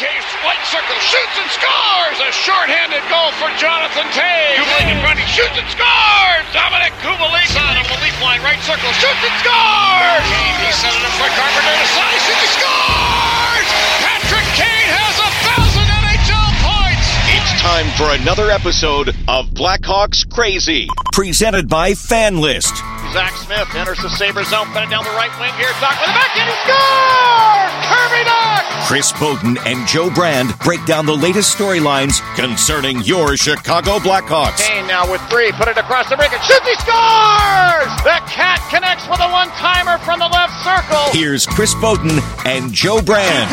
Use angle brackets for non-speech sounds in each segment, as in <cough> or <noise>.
Toews, right circle, shoots and scores! A shorthanded goal for Jonathan Toews. Kubalik in front, he shoots and scores! Dominik Kubalik on the leaf line, right circle, shoots and scores! Kane, he set it up for Carpenter to side, shoots and scores! Patrick Kane has a thousand NHL points! It's time for another episode of Blackhawks Crazy, presented by FanList. Zack Smith enters the Sabres zone, put it down the right wing here. Dach with the back, and he scores! Kirby Dach! Chris Boden and Joe Brand break down the latest storylines concerning your Chicago Blackhawks. Kane now with three, put it across the ring, and shoots, he scores! The Cat connects with a one-timer from the left circle. Here's Chris Boden and Joe Brand.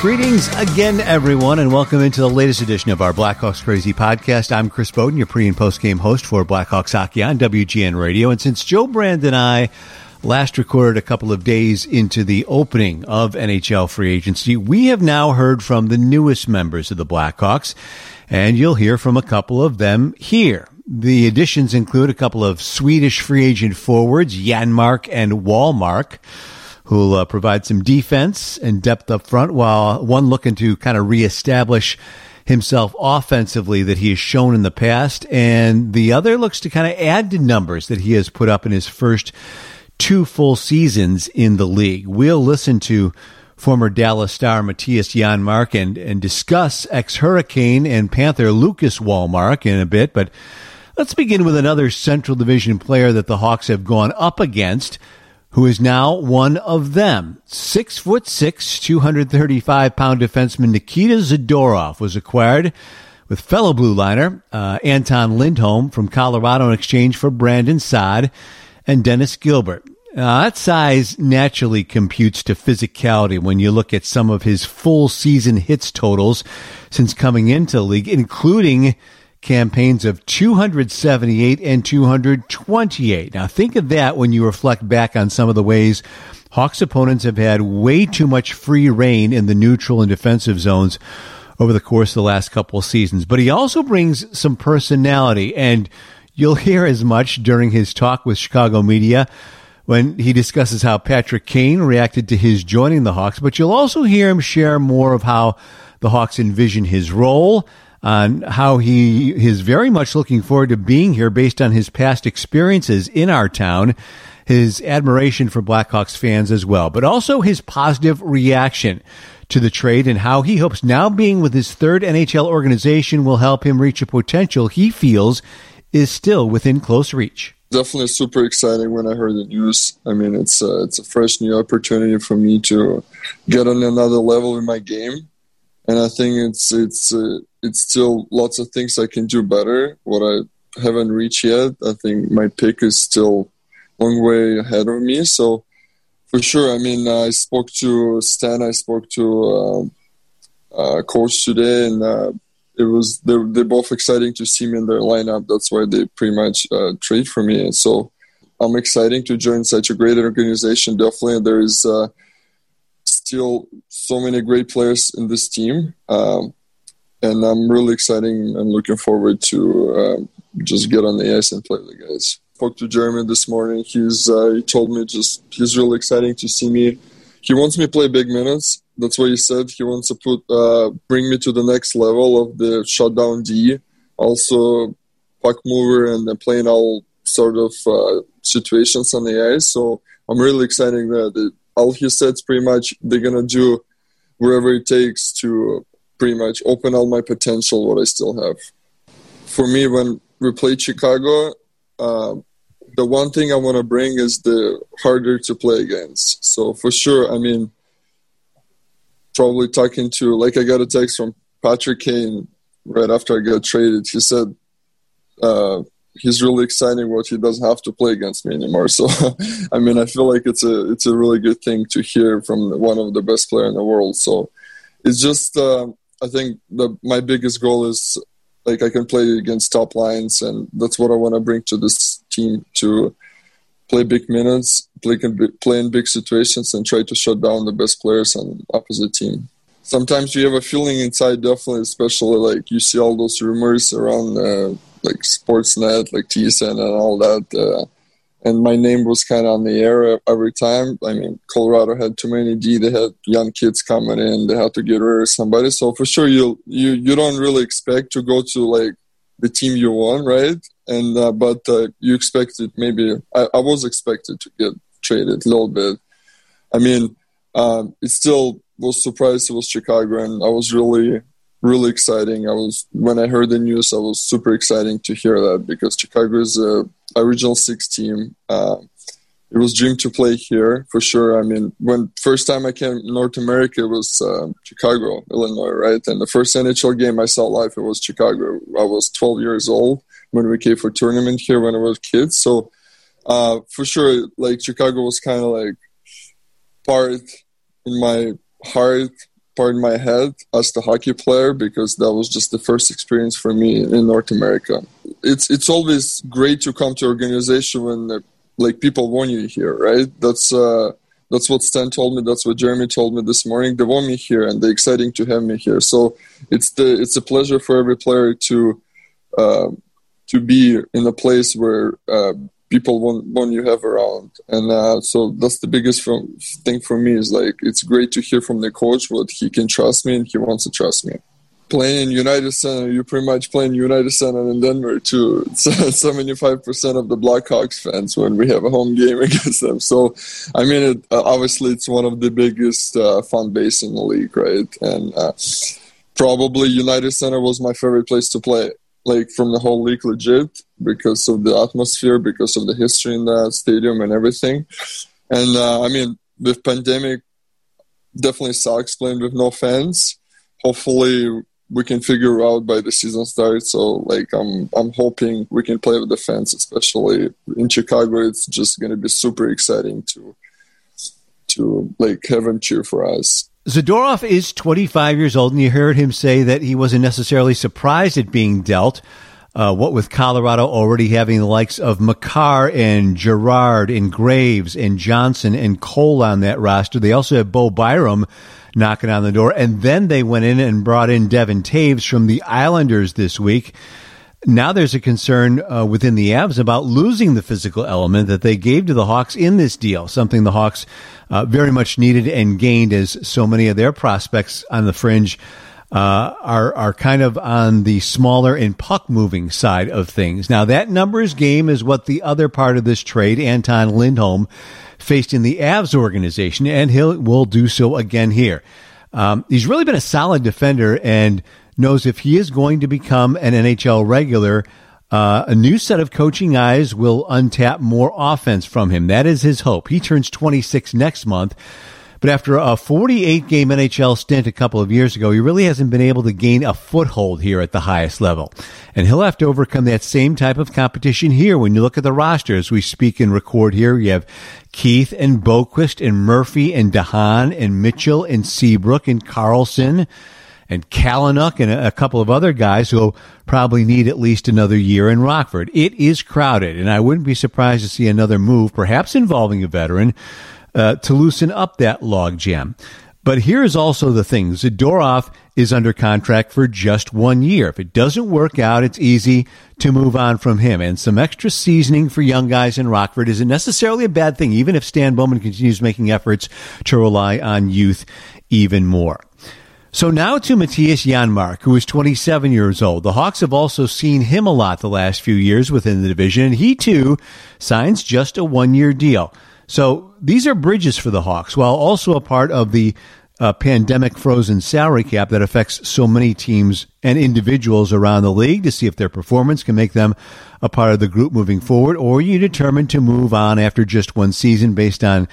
Greetings again, everyone, and welcome into the latest edition of our Blackhawks Crazy podcast. I'm Chris Boden, your pre and post game host for Blackhawks Hockey on WGN Radio. And since Joe Brand and I last recorded a couple of days into the opening of NHL free agency, we have now heard from the newest members of the Blackhawks, and you'll hear from a couple of them here. The additions include a couple of Swedish free agent forwards, Janmark and Wallmark who'll uh, provide some defense and depth up front, while one looking to kind of reestablish himself offensively that he has shown in the past, and the other looks to kind of add to numbers that he has put up in his first two full seasons in the league. We'll listen to former Dallas star Mattias Janmark and, and discuss ex-Hurricane and Panther Lucas Wallmark in a bit, but let's begin with another Central Division player that the Hawks have gone up against – who is now one of them. Six foot six, 235 pound defenseman Nikita Zadorov was acquired with fellow blue liner uh, Anton Lindholm from Colorado in exchange for Brandon Saad and Dennis Gilbert. Uh, that size naturally computes to physicality when you look at some of his full season hits totals since coming into the league, including campaigns of 278 and 228. Now think of that when you reflect back on some of the ways Hawks opponents have had way too much free reign in the neutral and defensive zones over the course of the last couple of seasons. But he also brings some personality and you'll hear as much during his talk with Chicago media when he discusses how Patrick Kane reacted to his joining the Hawks, but you'll also hear him share more of how the Hawks envision his role, on how he is very much looking forward to being here based on his past experiences in our town, his admiration for Blackhawks fans as well, but also his positive reaction to the trade and how he hopes now being with his third NHL organization will help him reach a potential he feels is still within close reach. Definitely super exciting when I heard the news. I mean, it's a, it's a fresh new opportunity for me to get on another level in my game and I think it's it's uh, it's still lots of things I can do better. What I haven't reached yet, I think my pick is still long way ahead of me. So for sure, I mean, I spoke to Stan, I spoke to uh, uh, coach today, and uh, it was they're, they're both exciting to see me in their lineup. That's why they pretty much uh, trade for me, and so I'm exciting to join such a great organization. Definitely, there is uh, still so many great players in this team. Um, and I'm really excited and looking forward to uh, just get on the ice and play the guys. Spoke to Jeremy this morning. He's uh, he told me just he's really exciting to see me. He wants me to play big minutes. That's what he said. He wants to put uh, bring me to the next level of the shutdown D. Also, puck mover and playing all sort of uh, situations on the ice. So I'm really excited that all he said pretty much they're gonna do wherever it takes to pretty much open all my potential what I still have. For me, when we played Chicago, uh, the one thing I want to bring is the harder to play against. So for sure, I mean, probably talking to like I got a text from Patrick Kane right after I got traded. He said, uh, he's really excited what he doesn't have to play against me anymore. So, <laughs> I mean, I feel like it's a it's a really good thing to hear from one of the best player in the world. So, it's just uh, I think the my biggest goal is like I can play against top lines, and that's what I want to bring to this team to play big minutes, play play in big situations, and try to shut down the best players on opposite team. Sometimes you have a feeling inside, definitely, especially like you see all those rumors around. Uh, like Sportsnet, like TSN, and all that. Uh, and my name was kind of on the air every time. I mean, Colorado had too many D. They had young kids coming in. They had to get rid of somebody. So for sure, you you you don't really expect to go to like the team you want, right? And uh, but uh, you expected maybe I, I, was expected to get traded a little bit. I mean, um, it still was surprised it was Chicago, and I was really really exciting. I was when I heard the news, I was super exciting to hear that because Chicago is a original six team. Uh, it was dream to play here for sure. I mean, when first time I came North America, it was uh, Chicago, Illinois, right? And the first NHL game I saw live, it was Chicago. I was 12 years old when we came for tournament here when I was kids. So uh, for sure, like Chicago was kind of like part in my heart, part in my head as the hockey player because that was just the first experience for me in North America. It's it's always great to come to organization when like people want you here, right? That's uh, that's what Stan told me. That's what Jeremy told me this morning. They want me here, and they're exciting to have me here. So it's the it's a pleasure for every player to uh, to be in a place where uh, people want want you have around, and uh, so that's the biggest thing for me. Is like it's great to hear from the coach what he can trust me and he wants to trust me playing United Center, you pretty much playing United Center in Denver too. <laughs> Seventy-five percent of the Blackhawks fans when we have a home game <laughs> against them. So, I mean, it, uh, obviously, it's one of the biggest uh, fan base in the league, right? And uh, probably United Center was my favorite place to play, like from the whole league, legit, because of the atmosphere, because of the history in that stadium and everything. And uh, I mean, with pandemic, definitely sucks playing with no fans hopefully we can figure out by the season starts. So like I'm I'm hoping we can play with the fans, especially in Chicago. It's just going to be super exciting to to like have them cheer for us. Zadorov is 25 years old, and you heard him say that he wasn't necessarily surprised at being dealt. Uh, what with Colorado already having the likes of Makar and Girard and Graves and Johnson and Cole on that roster, they also have Bo Byram knocking on the door. And then they went in and brought in Devon Toews from the Islanders this week. Now there's a concern uh, within the Avs about losing the physical element that they gave to the Hawks in this deal, something the Hawks uh, very much needed and gained as so many of their prospects on the fringe uh, are are kind of on the smaller and puck moving side of things. Now that numbers game is what the other part of this trade, Anton Lindholm, faced in the Avs organization, and he will do so again here. Um, he's really been a solid defender and knows if he is going to become an NHL regular, uh, a new set of coaching eyes will untap more offense from him. That is his hope. He turns 26 next month. But after a 48 game NHL stint a couple of years ago, he really hasn't been able to gain a foothold here at the highest level. And he'll have to overcome that same type of competition here when you look at the roster as we speak and record here. You have Keith and Boqvist and Murphy and DeHaan and Mitchell and Seabrook and Carlsson and Kalynuk and a couple of other guys who'll probably need at least another year in Rockford. It is crowded, and I wouldn't be surprised to see another move, perhaps involving a veteran, uh, to loosen up that logjam. But here's also the thing Zadorov is under contract for just one year. If it doesn't work out, it's easy to move on from him. And some extra seasoning for young guys in Rockford isn't necessarily a bad thing, even if Stan Bowman continues making efforts to rely on youth even more. So now to Mattias Janmark, who is 27 years old. The Hawks have also seen him a lot the last few years within the division, and he too signs just a one year deal. So these are bridges for the Hawks, while also a part of the uh, pandemic frozen salary cap that affects so many teams and individuals around the league to see if their performance can make them a part of the group moving forward, or you determine to move on after just one season based on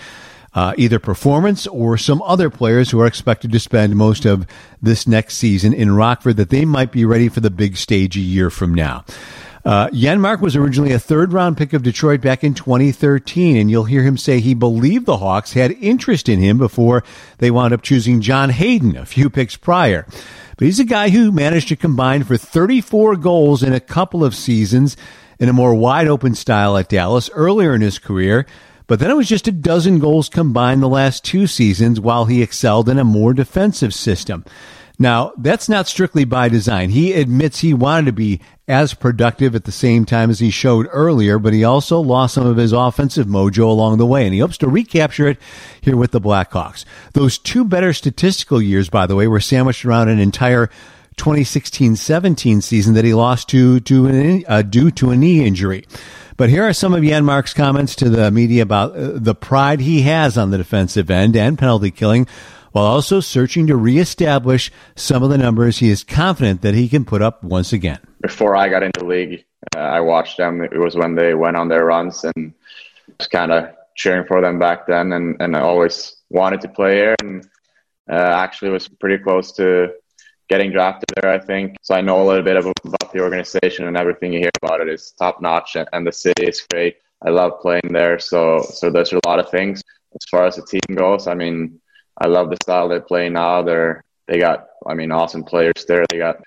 uh, either performance or some other players who are expected to spend most of this next season in Rockford that they might be ready for the big stage a year from now. Uh, Janmark was originally a third round pick of Detroit back in 2013, and you'll hear him say he believed the Hawks had interest in him before they wound up choosing John Hayden a few picks prior. But he's a guy who managed to combine for 34 goals in a couple of seasons in a more wide open style at Dallas earlier in his career. But then it was just a dozen goals combined the last two seasons while he excelled in a more defensive system. Now, that's not strictly by design. He admits he wanted to be as productive at the same time as he showed earlier, but he also lost some of his offensive mojo along the way, and he hopes to recapture it here with the Blackhawks. Those two better statistical years, by the way, were sandwiched around an entire 2016-17 season that he lost to, to an, uh, due to a knee injury. But here are some of Janmark's comments to the media about uh, the pride he has on the defensive end and penalty killing, while also searching to reestablish some of the numbers he is confident that he can put up once again. Before I got into the league, uh, I watched them. It was when they went on their runs and was kind of cheering for them back then. And, and I always wanted to play here and uh, actually was pretty close to getting drafted there, I think. So I know a little bit about the organization and everything you hear about it is top notch and the city is great. I love playing there. So, so there's a lot of things as far as the team goes. I mean, I love the style they play now. They're, they got, I mean, awesome players there. They got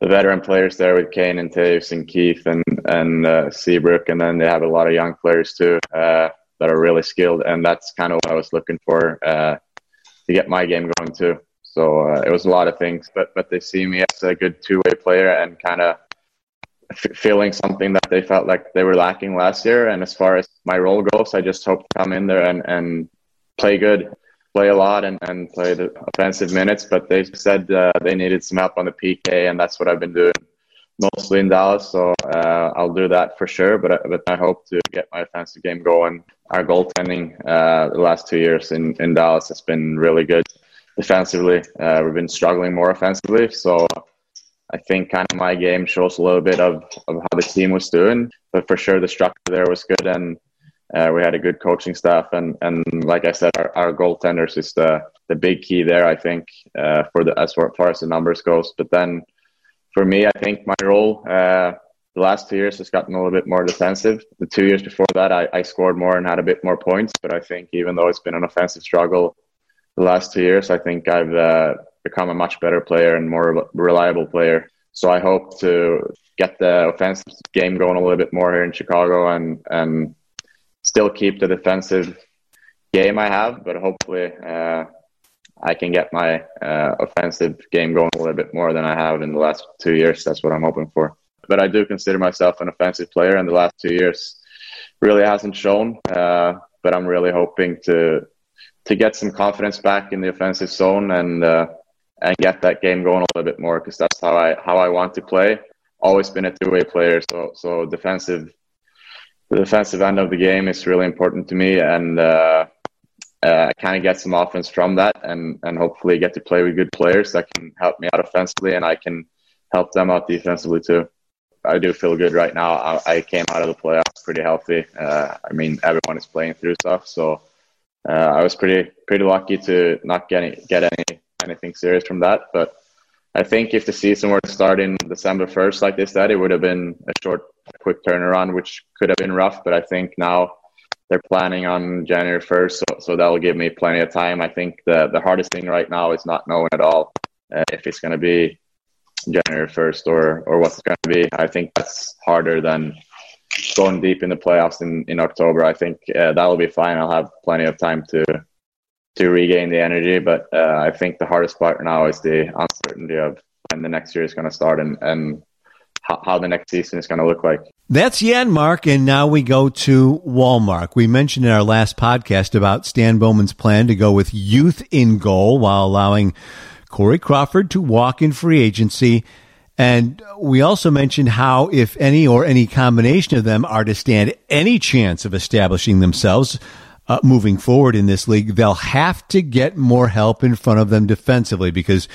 the veteran players there with Kane and Toews and Keith and, and uh, Seabrook. And then they have a lot of young players too uh, that are really skilled. And that's kind of what I was looking for uh, to get my game going too. So uh, it was a lot of things, but but they see me as a good two way player and kind of f- feeling something that they felt like they were lacking last year. And as far as my role goes, I just hope to come in there and, and play good, play a lot, and, and play the offensive minutes. But they said uh, they needed some help on the PK, and that's what I've been doing mostly in Dallas. So uh, I'll do that for sure. But but I hope to get my offensive game going. Our goaltending uh, the last two years in, in Dallas has been really good defensively. Uh, we've been struggling more offensively, so I think kind of my game shows a little bit of, of how the team was doing. But for sure, the structure there was good, and uh, we had a good coaching staff. And, and like I said, our, our goaltenders is the the big key there. I think uh, for the as far, as the numbers goes. But then for me, I think my role. Uh, the last two years has gotten a little bit more defensive. The two years before that, I, I scored more and had a bit more points. But I think even though it's been an offensive struggle, the last two years, I think I've uh, become a much better player and more reliable player. So I hope to get the offensive game going a little bit more here in Chicago and and still keep the defensive game I have, but hopefully uh, I can get my uh, offensive game going a little bit more than I have in the last two years. That's what I'm hoping for. But I do consider myself an offensive player, and the last two years really hasn't shown. Uh, but I'm really hoping to to get some confidence back in the offensive zone and uh, and get that game going a little bit more because that's how I how I want to play. Always been a two way player, so so defensive the defensive end of the game is really important to me, and uh, uh, kind of get some offense from that, and and hopefully get to play with good players that can help me out offensively, and I can help them out defensively too. I do feel good right now. I, I came out of the playoffs pretty healthy. Uh, I mean, everyone is playing through stuff, so uh, I was pretty pretty lucky to not get get any anything serious from that. But I think if the season were to start in December first, like they said, it would have been a short, quick turnaround, which could have been rough. But I think now they're planning on January first, so, so that will give me plenty of time. I think the the hardest thing right now is not knowing at all uh, if it's going to be January first or or what's going to be. I think that's harder than going deep in the playoffs in, in October, I think uh, that'll be fine. I'll have plenty of time to to regain the energy. But uh, I think the hardest part now is the uncertainty of when the next year is going to start and, and how, how the next season is going to look like. That's Janmark, and now we go to Wallmark. We mentioned in our last podcast about Stan Bowman's plan to go with youth in goal while allowing Corey Crawford to walk in free agency and we also mentioned how, if any or any combination of them are to stand any chance of establishing themselves uh, moving forward in this league, they'll have to get more help in front of them defensively because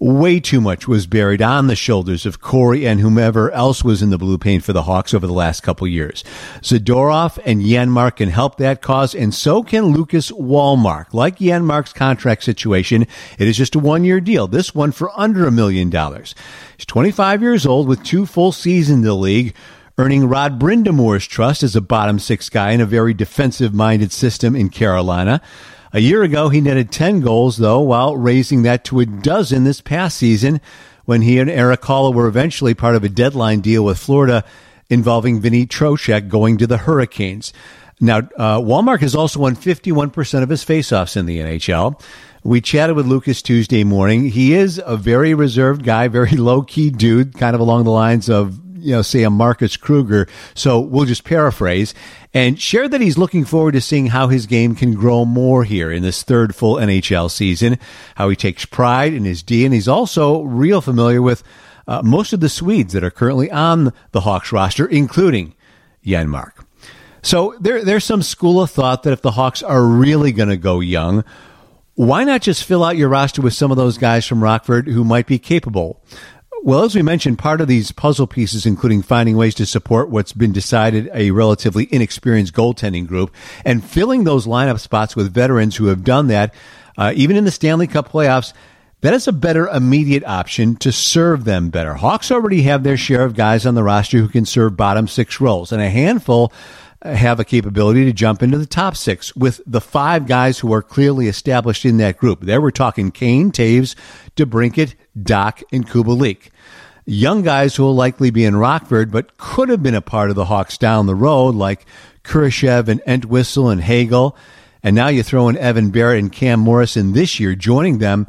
way too much was buried on the shoulders of Corey and whomever else was in the blue paint for the Hawks over the last couple years. Zadorov and Janmark can help that cause, and so can Lucas Wallmark. Like Janmark's contract situation, it is just a one year deal. This one for under a million dollars. He's 25 years old with two full seasons in the league earning Rod Brind'Amour's trust as a bottom six guy in a very defensive minded system in Carolina. A year ago, he netted 10 goals, though, while raising that to a dozen this past season when he and Erik Haula were eventually part of a deadline deal with Florida involving Vinny Trocheck going to the Hurricanes. Now, uh, Wallmark has also won 51% of his faceoffs in the NHL. We chatted with Lucas Tuesday morning. He is a very reserved guy, very <laughs> low key dude, kind of along the lines of you know, say a Marcus Kruger. So we'll just paraphrase and share that he's looking forward to seeing how his game can grow more here in this third full NHL season, how he takes pride in his D, and he's also real familiar with uh, most of the Swedes that are currently on the Hawks roster, including Janmark. So there, there's some school of thought that if the Hawks are really going to go young, why not just fill out your roster with some of those guys from Rockford who might be capable? Well, as we mentioned, part of these puzzle pieces, including finding ways to support what's been decided a relatively inexperienced goaltending group and filling those lineup spots with veterans who have done that, uh, even in the Stanley Cup playoffs, that is a better immediate option to serve them better. Hawks already have their share of guys on the roster who can serve bottom six roles, and a handful have a capability to jump into the top six with the five guys who are clearly established in that group. There we're talking Kane, Toews, DeBrincat, Dach, and Kubalik. Young guys who will likely be in Rockford, but could have been a part of the Hawks down the road, like Kurashev and Entwistle and Hagel. And now you throw in Evan Barratt and Cam Morrison this year, joining them.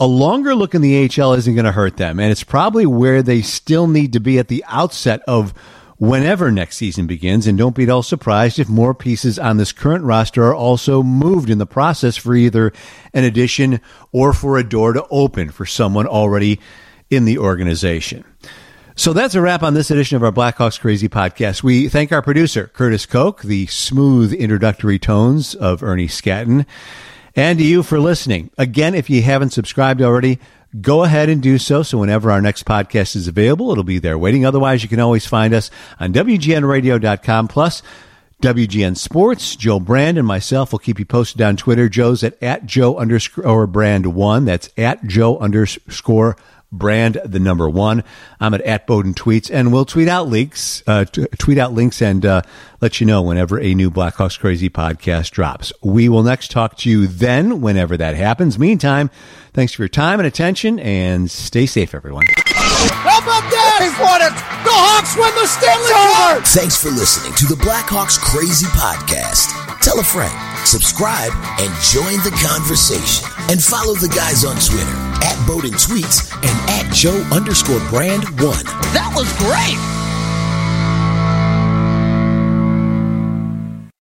A longer look in the AHL isn't going to hurt them, and it's probably where they still need to be at the outset of whenever next season begins. And don't be at all surprised if more pieces on this current roster are also moved in the process for either an addition or for a door to open for someone already in the organization. So that's a wrap on this edition of our Blackhawks Crazy podcast. We thank our producer, Curtis Koch, the smooth introductory tones of Ernie Scatton, and you for listening. Again, if you haven't subscribed already, go ahead and do so. So whenever our next podcast is available, it'll be there waiting. Otherwise, you can always find us on WGNradio.com. Plus, WGN Sports, Joe Brand and myself will keep you posted on Twitter. Joe's at, at Joe underscore brand one. That's at Joe underscore brand the number one. I'm at, at Boden Tweets, and we'll tweet out links, uh, t- tweet out links, and uh, let you know whenever a new Blackhawks Crazy podcast drops. We will next talk to you then, whenever that happens. Meantime, thanks for your time and attention, and stay safe, everyone. How about that? They won it. The Hawks win the Stanley Cup. Thanks for listening to the Blackhawks Crazy Podcast. Tell a friend, subscribe, and join the conversation. And follow the guys on Twitter at Boden Tweets and at Joe underscore brand one. That was great.